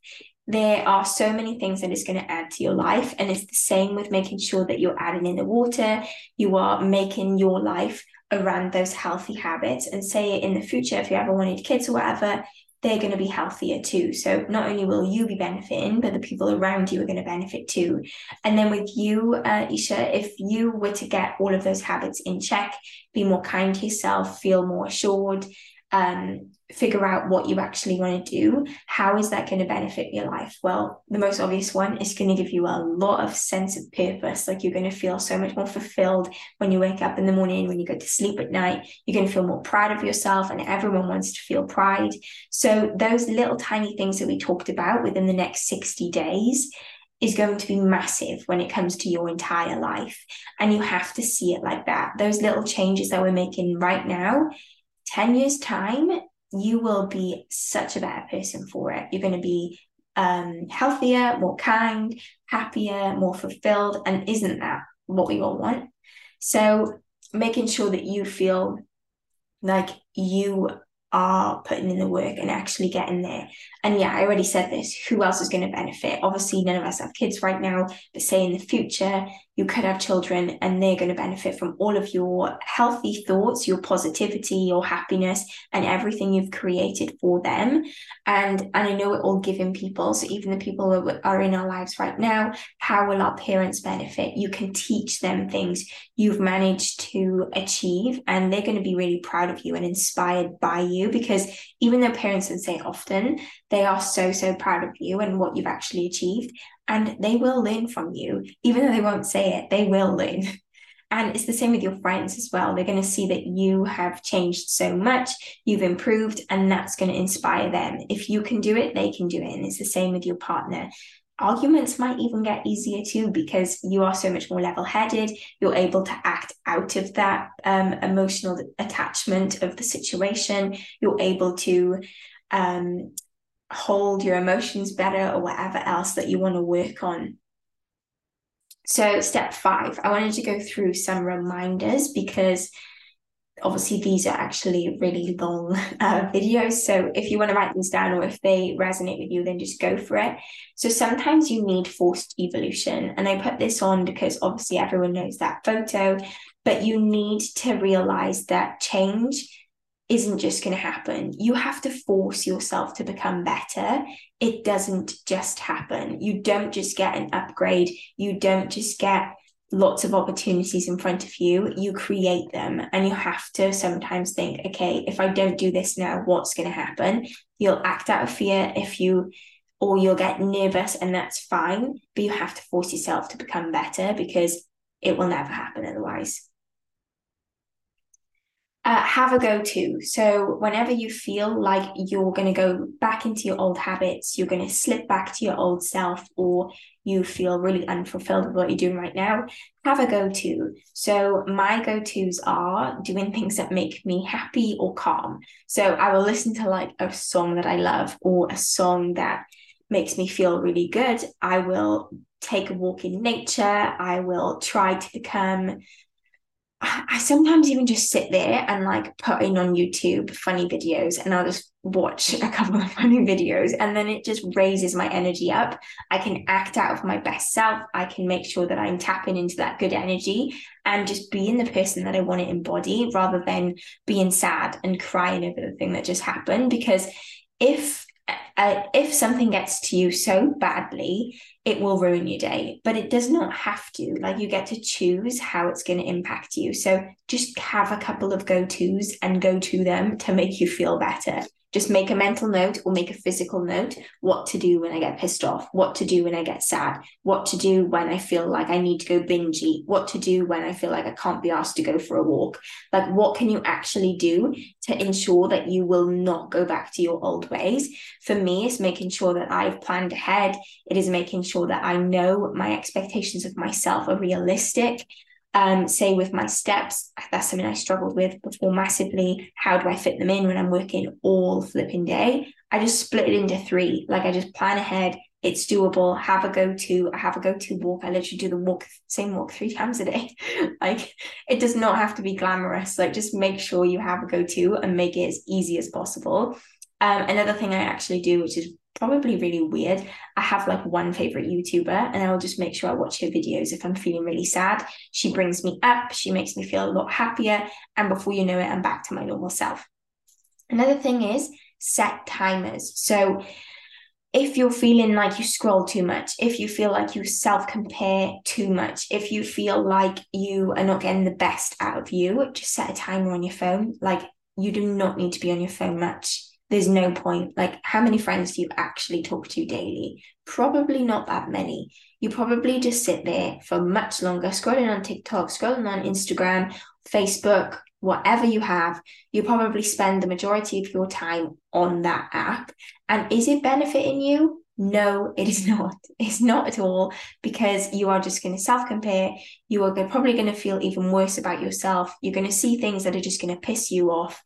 [SPEAKER 1] There are so many things that it's going to add to your life. And it's the same with making sure that you're adding in the water. You are making your life around those healthy habits. And say in the future if you ever wanted kids or whatever they're going to be healthier too. So not only will you be benefiting but the people around you are going to benefit too. And then with you uh, isha if you were to get all of those habits in check be more kind to yourself feel more assured um, figure out what you actually want to do, how is that going to benefit your life? Well, the most obvious one is going to give you a lot of sense of purpose. Like you're going to feel so much more fulfilled when you wake up in the morning, when you go to sleep at night. You're going to feel more proud of yourself, and everyone wants to feel pride. So, those little tiny things that we talked about within the next 60 days is going to be massive when it comes to your entire life. And you have to see it like that. Those little changes that we're making right now 10 years' time, you will be such a better person for it. You're going to be um, healthier, more kind, happier, more fulfilled. And isn't that what we all want? So, making sure that you feel like you are putting in the work and actually getting there. And yeah, I already said this who else is going to benefit? Obviously, none of us have kids right now, but say in the future, you could have children and they're going to benefit from all of your healthy thoughts, your positivity, your happiness, and everything you've created for them. And, and I know it all giving people, so even the people that are in our lives right now, how will our parents benefit? You can teach them things you've managed to achieve, and they're going to be really proud of you and inspired by you because even though parents would say often, they are so, so proud of you and what you've actually achieved. And they will learn from you, even though they won't say it, they will learn. And it's the same with your friends as well. They're going to see that you have changed so much, you've improved, and that's going to inspire them. If you can do it, they can do it. And it's the same with your partner. Arguments might even get easier too because you are so much more level headed. You're able to act out of that um, emotional attachment of the situation. You're able to um, hold your emotions better or whatever else that you want to work on. So, step five, I wanted to go through some reminders because obviously these are actually really long uh, videos. So, if you want to write these down or if they resonate with you, then just go for it. So, sometimes you need forced evolution. And I put this on because obviously everyone knows that photo, but you need to realize that change isn't just going to happen. You have to force yourself to become better. It doesn't just happen. You don't just get an upgrade. You don't just get lots of opportunities in front of you. You create them. And you have to sometimes think, okay, if I don't do this now, what's going to happen? You'll act out of fear if you, or you'll get nervous, and that's fine. But you have to force yourself to become better because it will never happen otherwise. Uh, have a go to. So, whenever you feel like you're going to go back into your old habits, you're going to slip back to your old self, or you feel really unfulfilled with what you're doing right now, have a go to. So, my go tos are doing things that make me happy or calm. So, I will listen to like a song that I love or a song that makes me feel really good. I will take a walk in nature. I will try to become I sometimes even just sit there and like put in on YouTube funny videos and I'll just watch a couple of funny videos and then it just raises my energy up. I can act out of my best self. I can make sure that I'm tapping into that good energy and just being the person that I want to embody rather than being sad and crying over the thing that just happened. Because if uh, if something gets to you so badly, it will ruin your day, but it does not have to. Like you get to choose how it's going to impact you. So just have a couple of go tos and go to them to make you feel better just make a mental note or make a physical note what to do when I get pissed off, what to do when I get sad, what to do when I feel like I need to go binge eat, what to do when I feel like I can't be asked to go for a walk. Like, what can you actually do to ensure that you will not go back to your old ways? For me, it's making sure that I've planned ahead. It is making sure that I know my expectations of myself are realistic um, say with my steps, that's something I struggled with before massively. How do I fit them in when I'm working all flipping day? I just split it into three. Like I just plan ahead. It's doable. Have a go to. I have a go to walk. I literally do the walk, same walk three times a day. like it does not have to be glamorous. Like just make sure you have a go to and make it as easy as possible. Um, another thing I actually do, which is probably really weird. I have like one favorite YouTuber and I'll just make sure I watch her videos if I'm feeling really sad. She brings me up, she makes me feel a lot happier. And before you know it, I'm back to my normal self. Another thing is set timers. So if you're feeling like you scroll too much, if you feel like you self compare too much, if you feel like you are not getting the best out of you, just set a timer on your phone. Like you do not need to be on your phone much there's no point. Like, how many friends do you actually talk to daily? Probably not that many. You probably just sit there for much longer, scrolling on TikTok, scrolling on Instagram, Facebook, whatever you have. You probably spend the majority of your time on that app. And is it benefiting you? No, it is not. It's not at all because you are just going to self compare. You are probably going to feel even worse about yourself. You're going to see things that are just going to piss you off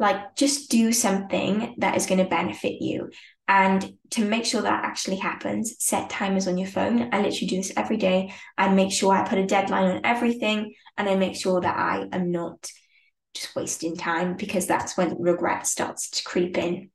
[SPEAKER 1] like just do something that is going to benefit you and to make sure that actually happens set timers on your phone i literally do this every day i make sure i put a deadline on everything and i make sure that i am not just wasting time because that's when regret starts to creep in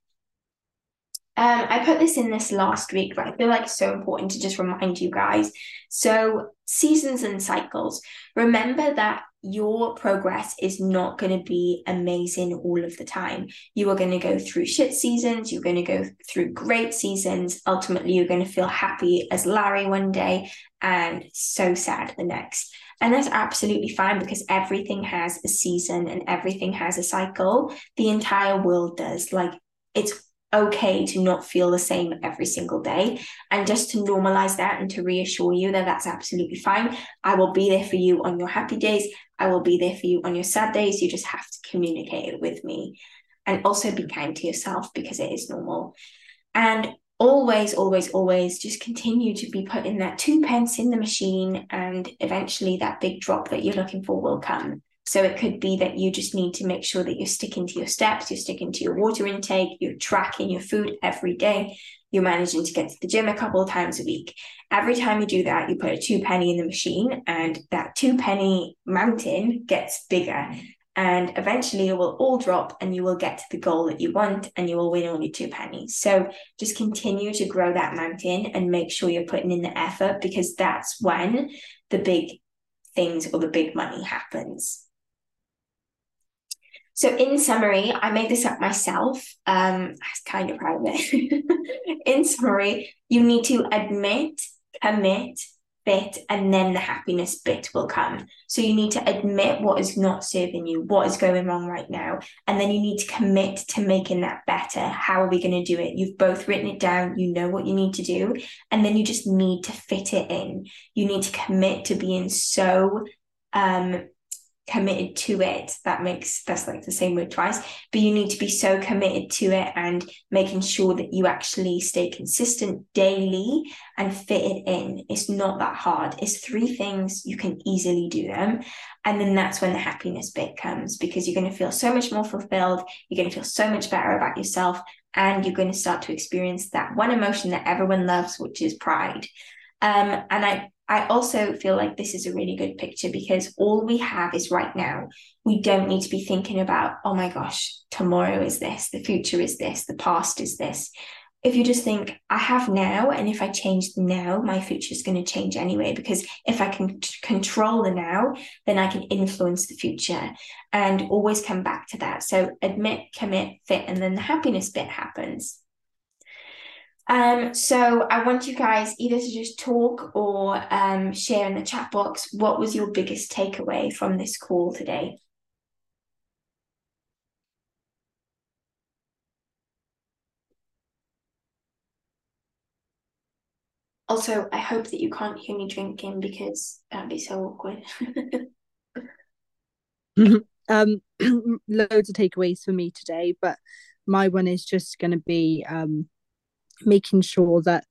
[SPEAKER 1] um, I put this in this last week, but I feel like it's so important to just remind you guys. So, seasons and cycles. Remember that your progress is not going to be amazing all of the time. You are going to go through shit seasons, you're going to go through great seasons. Ultimately, you're going to feel happy as Larry one day and so sad the next. And that's absolutely fine because everything has a season and everything has a cycle. The entire world does. Like, it's okay to not feel the same every single day. And just to normalize that and to reassure you that that's absolutely fine. I will be there for you on your happy days. I will be there for you on your sad days. You just have to communicate it with me. And also be kind to yourself because it is normal. And always always always just continue to be putting that two pence in the machine and eventually that big drop that you're looking for will come so it could be that you just need to make sure that you're sticking to your steps, you're sticking to your water intake, you're tracking your food every day, you're managing to get to the gym a couple of times a week. Every time you do that, you put a two penny in the machine, and that two penny mountain gets bigger. And eventually it will all drop and you will get to the goal that you want and you will win all your two pennies. So just continue to grow that mountain and make sure you're putting in the effort because that's when the big things or the big money happens. So, in summary, I made this up myself. Um, I was kind of proud of it. in summary, you need to admit, commit, fit, and then the happiness bit will come. So, you need to admit what is not serving you, what is going wrong right now, and then you need to commit to making that better. How are we going to do it? You've both written it down, you know what you need to do, and then you just need to fit it in. You need to commit to being so um committed to it. That makes that's like the same word twice. But you need to be so committed to it and making sure that you actually stay consistent daily and fit it in. It's not that hard. It's three things you can easily do them. And then that's when the happiness bit comes because you're going to feel so much more fulfilled. You're going to feel so much better about yourself and you're going to start to experience that one emotion that everyone loves which is pride. Um, and I I also feel like this is a really good picture because all we have is right now. We don't need to be thinking about, oh my gosh, tomorrow is this, the future is this, the past is this. If you just think, I have now, and if I change now, my future is going to change anyway. Because if I can t- control the now, then I can influence the future and always come back to that. So admit, commit, fit, and then the happiness bit happens. Um, so I want you guys either to just talk or um, share in the chat box what was your biggest takeaway from this call today. Also, I hope that you can't hear me drinking because that'd be so awkward.
[SPEAKER 3] um, loads of takeaways for me today, but my one is just going to be um, making sure that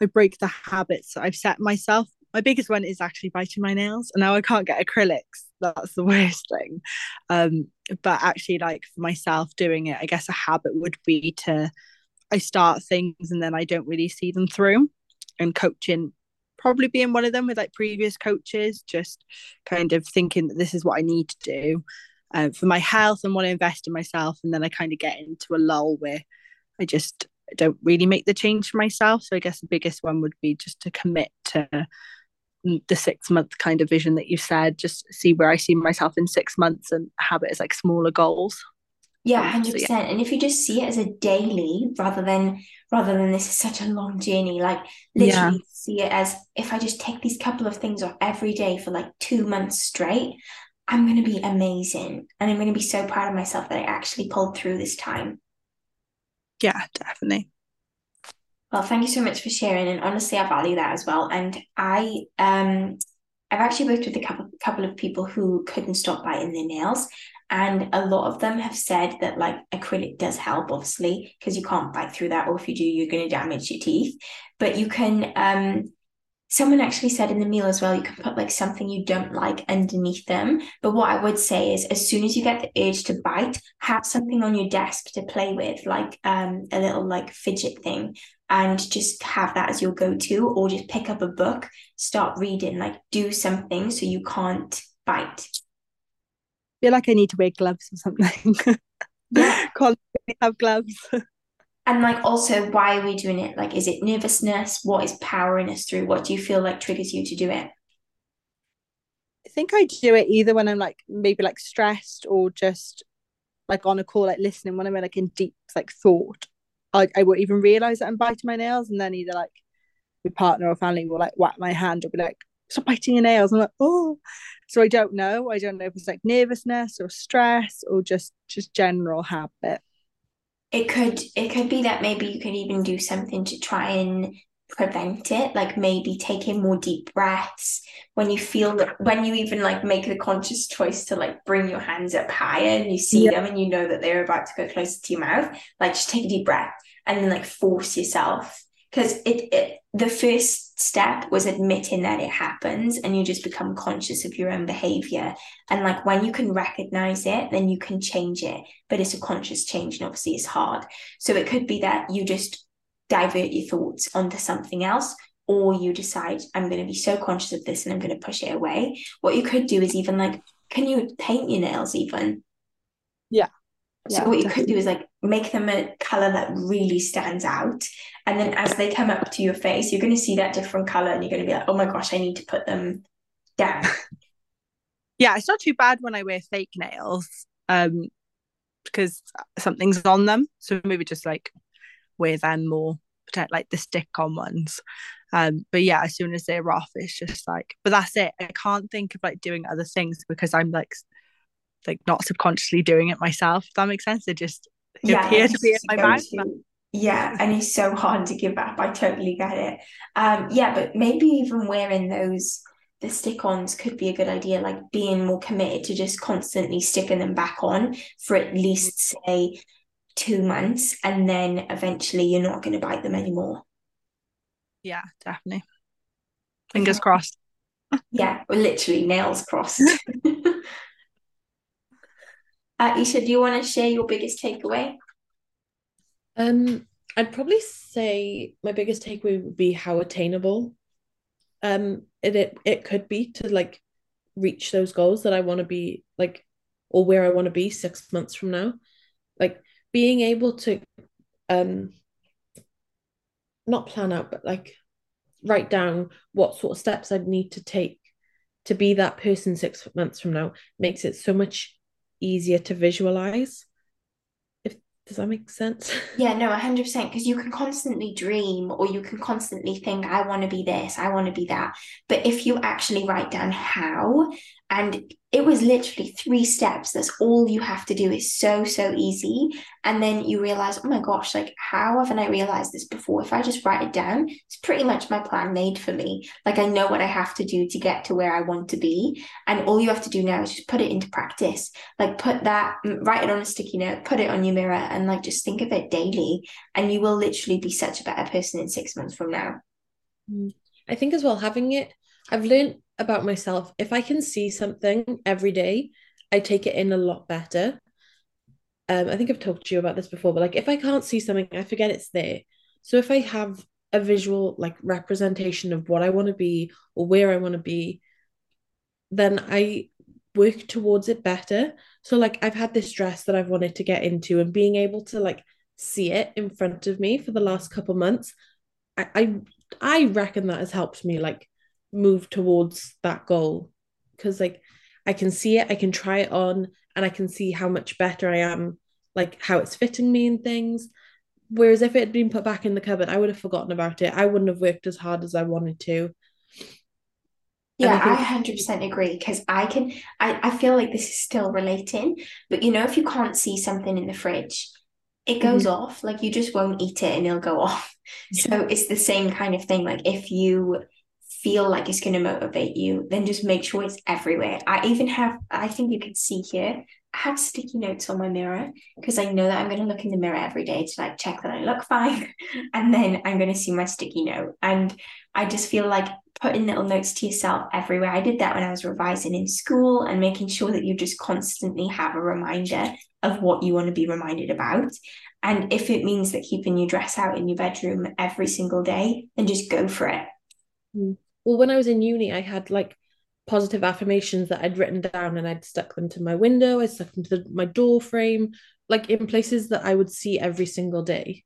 [SPEAKER 3] I break the habits that I've set myself. My biggest one is actually biting my nails, and now I can't get acrylics. That's the worst thing. Um, but actually, like for myself doing it, I guess a habit would be to I start things and then I don't really see them through. And coaching probably being one of them with like previous coaches, just kind of thinking that this is what I need to do uh, for my health and want to invest in myself. And then I kind of get into a lull where I just don't really make the change for myself. So I guess the biggest one would be just to commit to the six month kind of vision that you said, just see where I see myself in six months and have it as like smaller goals.
[SPEAKER 1] Yeah, um, hundred so, percent. And if you just see it as a daily rather than rather than this is such a long journey, like literally yeah. see it as if I just take these couple of things off every day for like two months straight, I'm gonna be amazing. And I'm gonna be so proud of myself that I actually pulled through this time
[SPEAKER 3] yeah, definitely.
[SPEAKER 1] Well, thank you so much for sharing, and honestly, I value that as well. And I, um, I've actually worked with a couple couple of people who couldn't stop biting their nails, and a lot of them have said that like acrylic does help, obviously, because you can't bite through that, or if you do, you're going to damage your teeth. But you can um someone actually said in the meal as well you can put like something you don't like underneath them. But what i would say is as soon as you get the urge to bite have something on your desk to play with like um a little like fidget thing and just have that as your go-to or just pick up a book start reading like do something so you can't bite.
[SPEAKER 3] I feel like i need to wear gloves or something.
[SPEAKER 1] Yeah.
[SPEAKER 3] Can't have gloves
[SPEAKER 1] and like also why are we doing it? Like is it nervousness? What is powering us through? What do you feel like triggers you to do it?
[SPEAKER 3] I think i do it either when i'm like maybe like stressed or just like on a call like listening when i'm like in deep like thought. I, I won't even realize that i'm biting my nails and then either like my partner or family will like whack my hand or be like stop biting your nails. I'm like oh. So i don't know. I don't know if it's like nervousness or stress or just just general habit
[SPEAKER 1] it could it could be that maybe you could even do something to try and prevent it like maybe taking more deep breaths when you feel that when you even like make the conscious choice to like bring your hands up higher and you see yeah. them and you know that they're about to go closer to your mouth like just take a deep breath and then like force yourself because it, it the first step was admitting that it happens and you just become conscious of your own behavior. And like when you can recognize it then you can change it. But it's a conscious change and obviously it's hard. So it could be that you just divert your thoughts onto something else or you decide i'm going to be so conscious of this and i'm going to push it away. What you could do is even like can you paint your nails even?
[SPEAKER 3] Yeah
[SPEAKER 1] so yeah, what you definitely. could do is like make them a color that really stands out. And then as they come up to your face, you're going to see that different color and you're going to be like, oh my gosh, I need to put them down.
[SPEAKER 3] yeah, it's not too bad when I wear fake nails um, because something's on them. So maybe just like wear them more, protect like the stick on ones. Um, but yeah, as soon as they're off, it's just like, but that's it. I can't think of like doing other things because I'm like, like not subconsciously doing it myself. If that makes sense. It just yeah, appear to be in my mind.
[SPEAKER 1] Yeah, and it's so hard to give up. I totally get it. Um, yeah, but maybe even wearing those the stick-ons could be a good idea, like being more committed to just constantly sticking them back on for at least say two months, and then eventually you're not going to bite them anymore.
[SPEAKER 3] Yeah, definitely. Fingers crossed.
[SPEAKER 1] yeah, well, literally nails crossed. uh, Isha, do you want to share your biggest takeaway?
[SPEAKER 2] Um, I'd probably say my biggest takeaway would be how attainable um it it, it could be to like reach those goals that I want to be like or where I want to be six months from now. Like being able to um not plan out, but like write down what sort of steps I'd need to take to be that person six months from now makes it so much easier to visualize. If does that make sense?
[SPEAKER 1] Yeah, no, 100%. Because you can constantly dream or you can constantly think, I want to be this, I want to be that. But if you actually write down how and it was literally three steps. That's all you have to do. It's so, so easy. And then you realize, oh my gosh, like, how haven't I realized this before? If I just write it down, it's pretty much my plan made for me. Like, I know what I have to do to get to where I want to be. And all you have to do now is just put it into practice. Like, put that, write it on a sticky note, put it on your mirror, and like, just think of it daily. And you will literally be such a better person in six months from now.
[SPEAKER 2] Mm. I think as well, having it, I've learned about myself if i can see something every day i take it in a lot better. Um i think i've talked to you about this before but like if i can't see something i forget it's there. So if i have a visual like representation of what i want to be or where i want to be then i work towards it better. So like i've had this dress that i've wanted to get into and being able to like see it in front of me for the last couple months i i, I reckon that has helped me like move towards that goal because like I can see it, I can try it on, and I can see how much better I am, like how it's fitting me and things. Whereas if it had been put back in the cupboard, I would have forgotten about it. I wouldn't have worked as hard as I wanted to.
[SPEAKER 1] Yeah, I, think- I 100% agree because I can, I, I feel like this is still relating, but you know, if you can't see something in the fridge, it goes mm-hmm. off, like you just won't eat it and it'll go off. Yeah. So it's the same kind of thing. Like if you feel like it's going to motivate you, then just make sure it's everywhere. I even have, I think you can see here, I have sticky notes on my mirror because I know that I'm going to look in the mirror every day to like check that I look fine. and then I'm going to see my sticky note. And I just feel like putting little notes to yourself everywhere. I did that when I was revising in school and making sure that you just constantly have a reminder of what you want to be reminded about. And if it means that keeping your dress out in your bedroom every single day, then just go for it.
[SPEAKER 2] Mm well when i was in uni i had like positive affirmations that i'd written down and i'd stuck them to my window i stuck them to the, my door frame like in places that i would see every single day.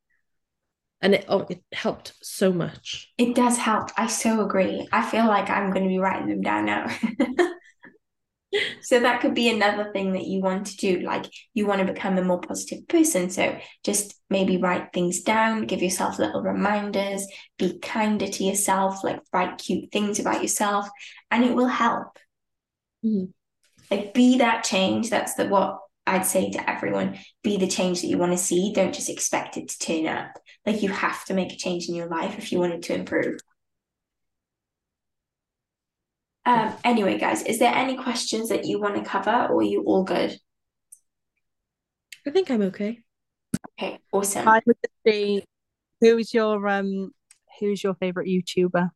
[SPEAKER 2] And it oh, it helped so much.
[SPEAKER 1] It does help. I so agree. I feel like i'm going to be writing them down now so that could be another thing that you want to do like you want to become a more positive person. So just maybe write things down give yourself little reminders be kinder to yourself like write cute things about yourself and it will help.
[SPEAKER 2] Mm-hmm.
[SPEAKER 1] like be that change. That's the what I'd say to everyone. Be the change that you want to see. Don't just expect it to turn up. Like you have to make a change in your life if you want it to improve um, anyway, guys, is there any questions that you want to cover or are you all good?
[SPEAKER 2] I think I'm okay.
[SPEAKER 1] Okay, awesome.
[SPEAKER 3] I would say, who's your um who's your favorite YouTuber?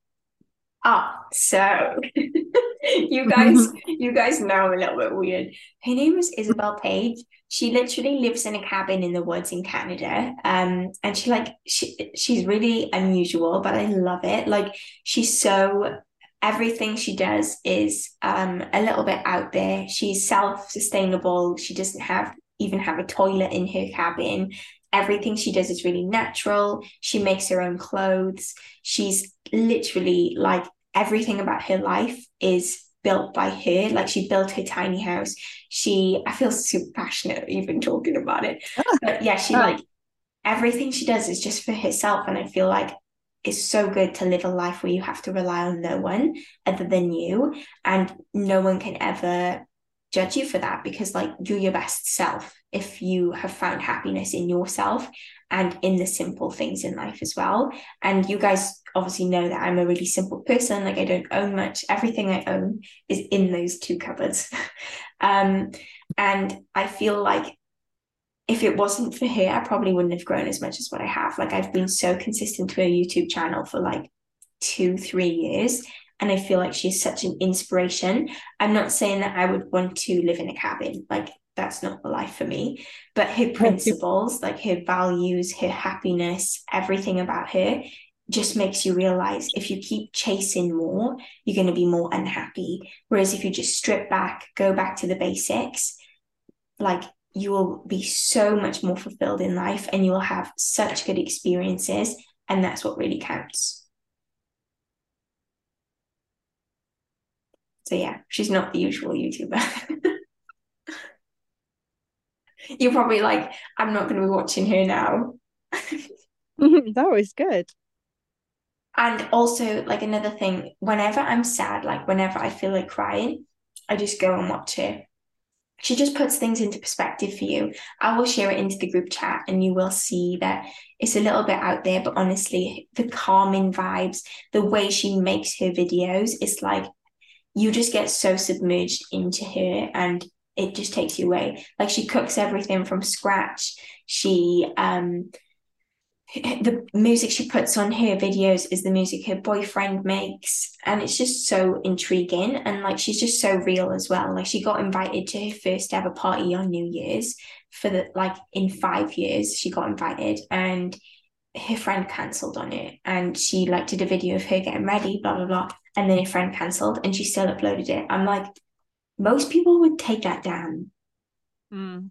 [SPEAKER 1] Ah, so you guys, you guys know I'm a little bit weird. Her name is Isabel Paige. She literally lives in a cabin in the woods in Canada. Um, and she like she she's really unusual, but I love it. Like she's so everything she does is um, a little bit out there. She's self-sustainable. She doesn't have even have a toilet in her cabin. Everything she does is really natural. She makes her own clothes. She's literally like everything about her life is built by her. Like she built her tiny house. She, I feel super passionate even talking about it. But yeah, she like everything she does is just for herself. And I feel like it's so good to live a life where you have to rely on no one other than you and no one can ever judge you for that because like you're your best self if you have found happiness in yourself and in the simple things in life as well and you guys obviously know that I'm a really simple person. Like I don't own much. Everything I own is in those two cupboards. um, and I feel like if it wasn't for her, I probably wouldn't have grown as much as what I have. Like I've been so consistent to her YouTube channel for like two, three years. And I feel like she's such an inspiration. I'm not saying that I would want to live in a cabin. Like that's not the life for me. But her principles, like her values, her happiness, everything about her just makes you realize if you keep chasing more, you're going to be more unhappy. Whereas if you just strip back, go back to the basics, like you will be so much more fulfilled in life and you will have such good experiences. And that's what really counts. So, yeah, she's not the usual YouTuber. You're probably like, I'm not going to be watching her now.
[SPEAKER 3] that was good.
[SPEAKER 1] And also, like another thing, whenever I'm sad, like whenever I feel like crying, I just go and watch her. She just puts things into perspective for you. I will share it into the group chat and you will see that it's a little bit out there, but honestly, the calming vibes, the way she makes her videos, it's like you just get so submerged into her and it just takes you away. Like she cooks everything from scratch. She um the music she puts on her videos is the music her boyfriend makes and it's just so intriguing and like she's just so real as well like she got invited to her first ever party on new year's for the like in five years she got invited and her friend cancelled on it and she like did a video of her getting ready blah blah blah and then her friend cancelled and she still uploaded it i'm like most people would take that down.
[SPEAKER 3] Mm.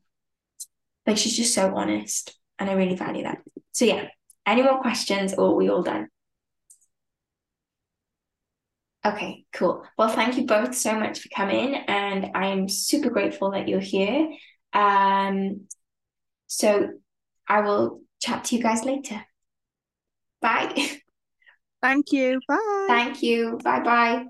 [SPEAKER 1] Like she's just so honest, and I really value that. So yeah, any more questions, or are we all done? Okay, cool. Well, thank you both so much for coming, and I am super grateful that you're here. Um, so I will chat to you guys later. Bye.
[SPEAKER 3] Thank you. Bye.
[SPEAKER 1] Thank you. Bye bye.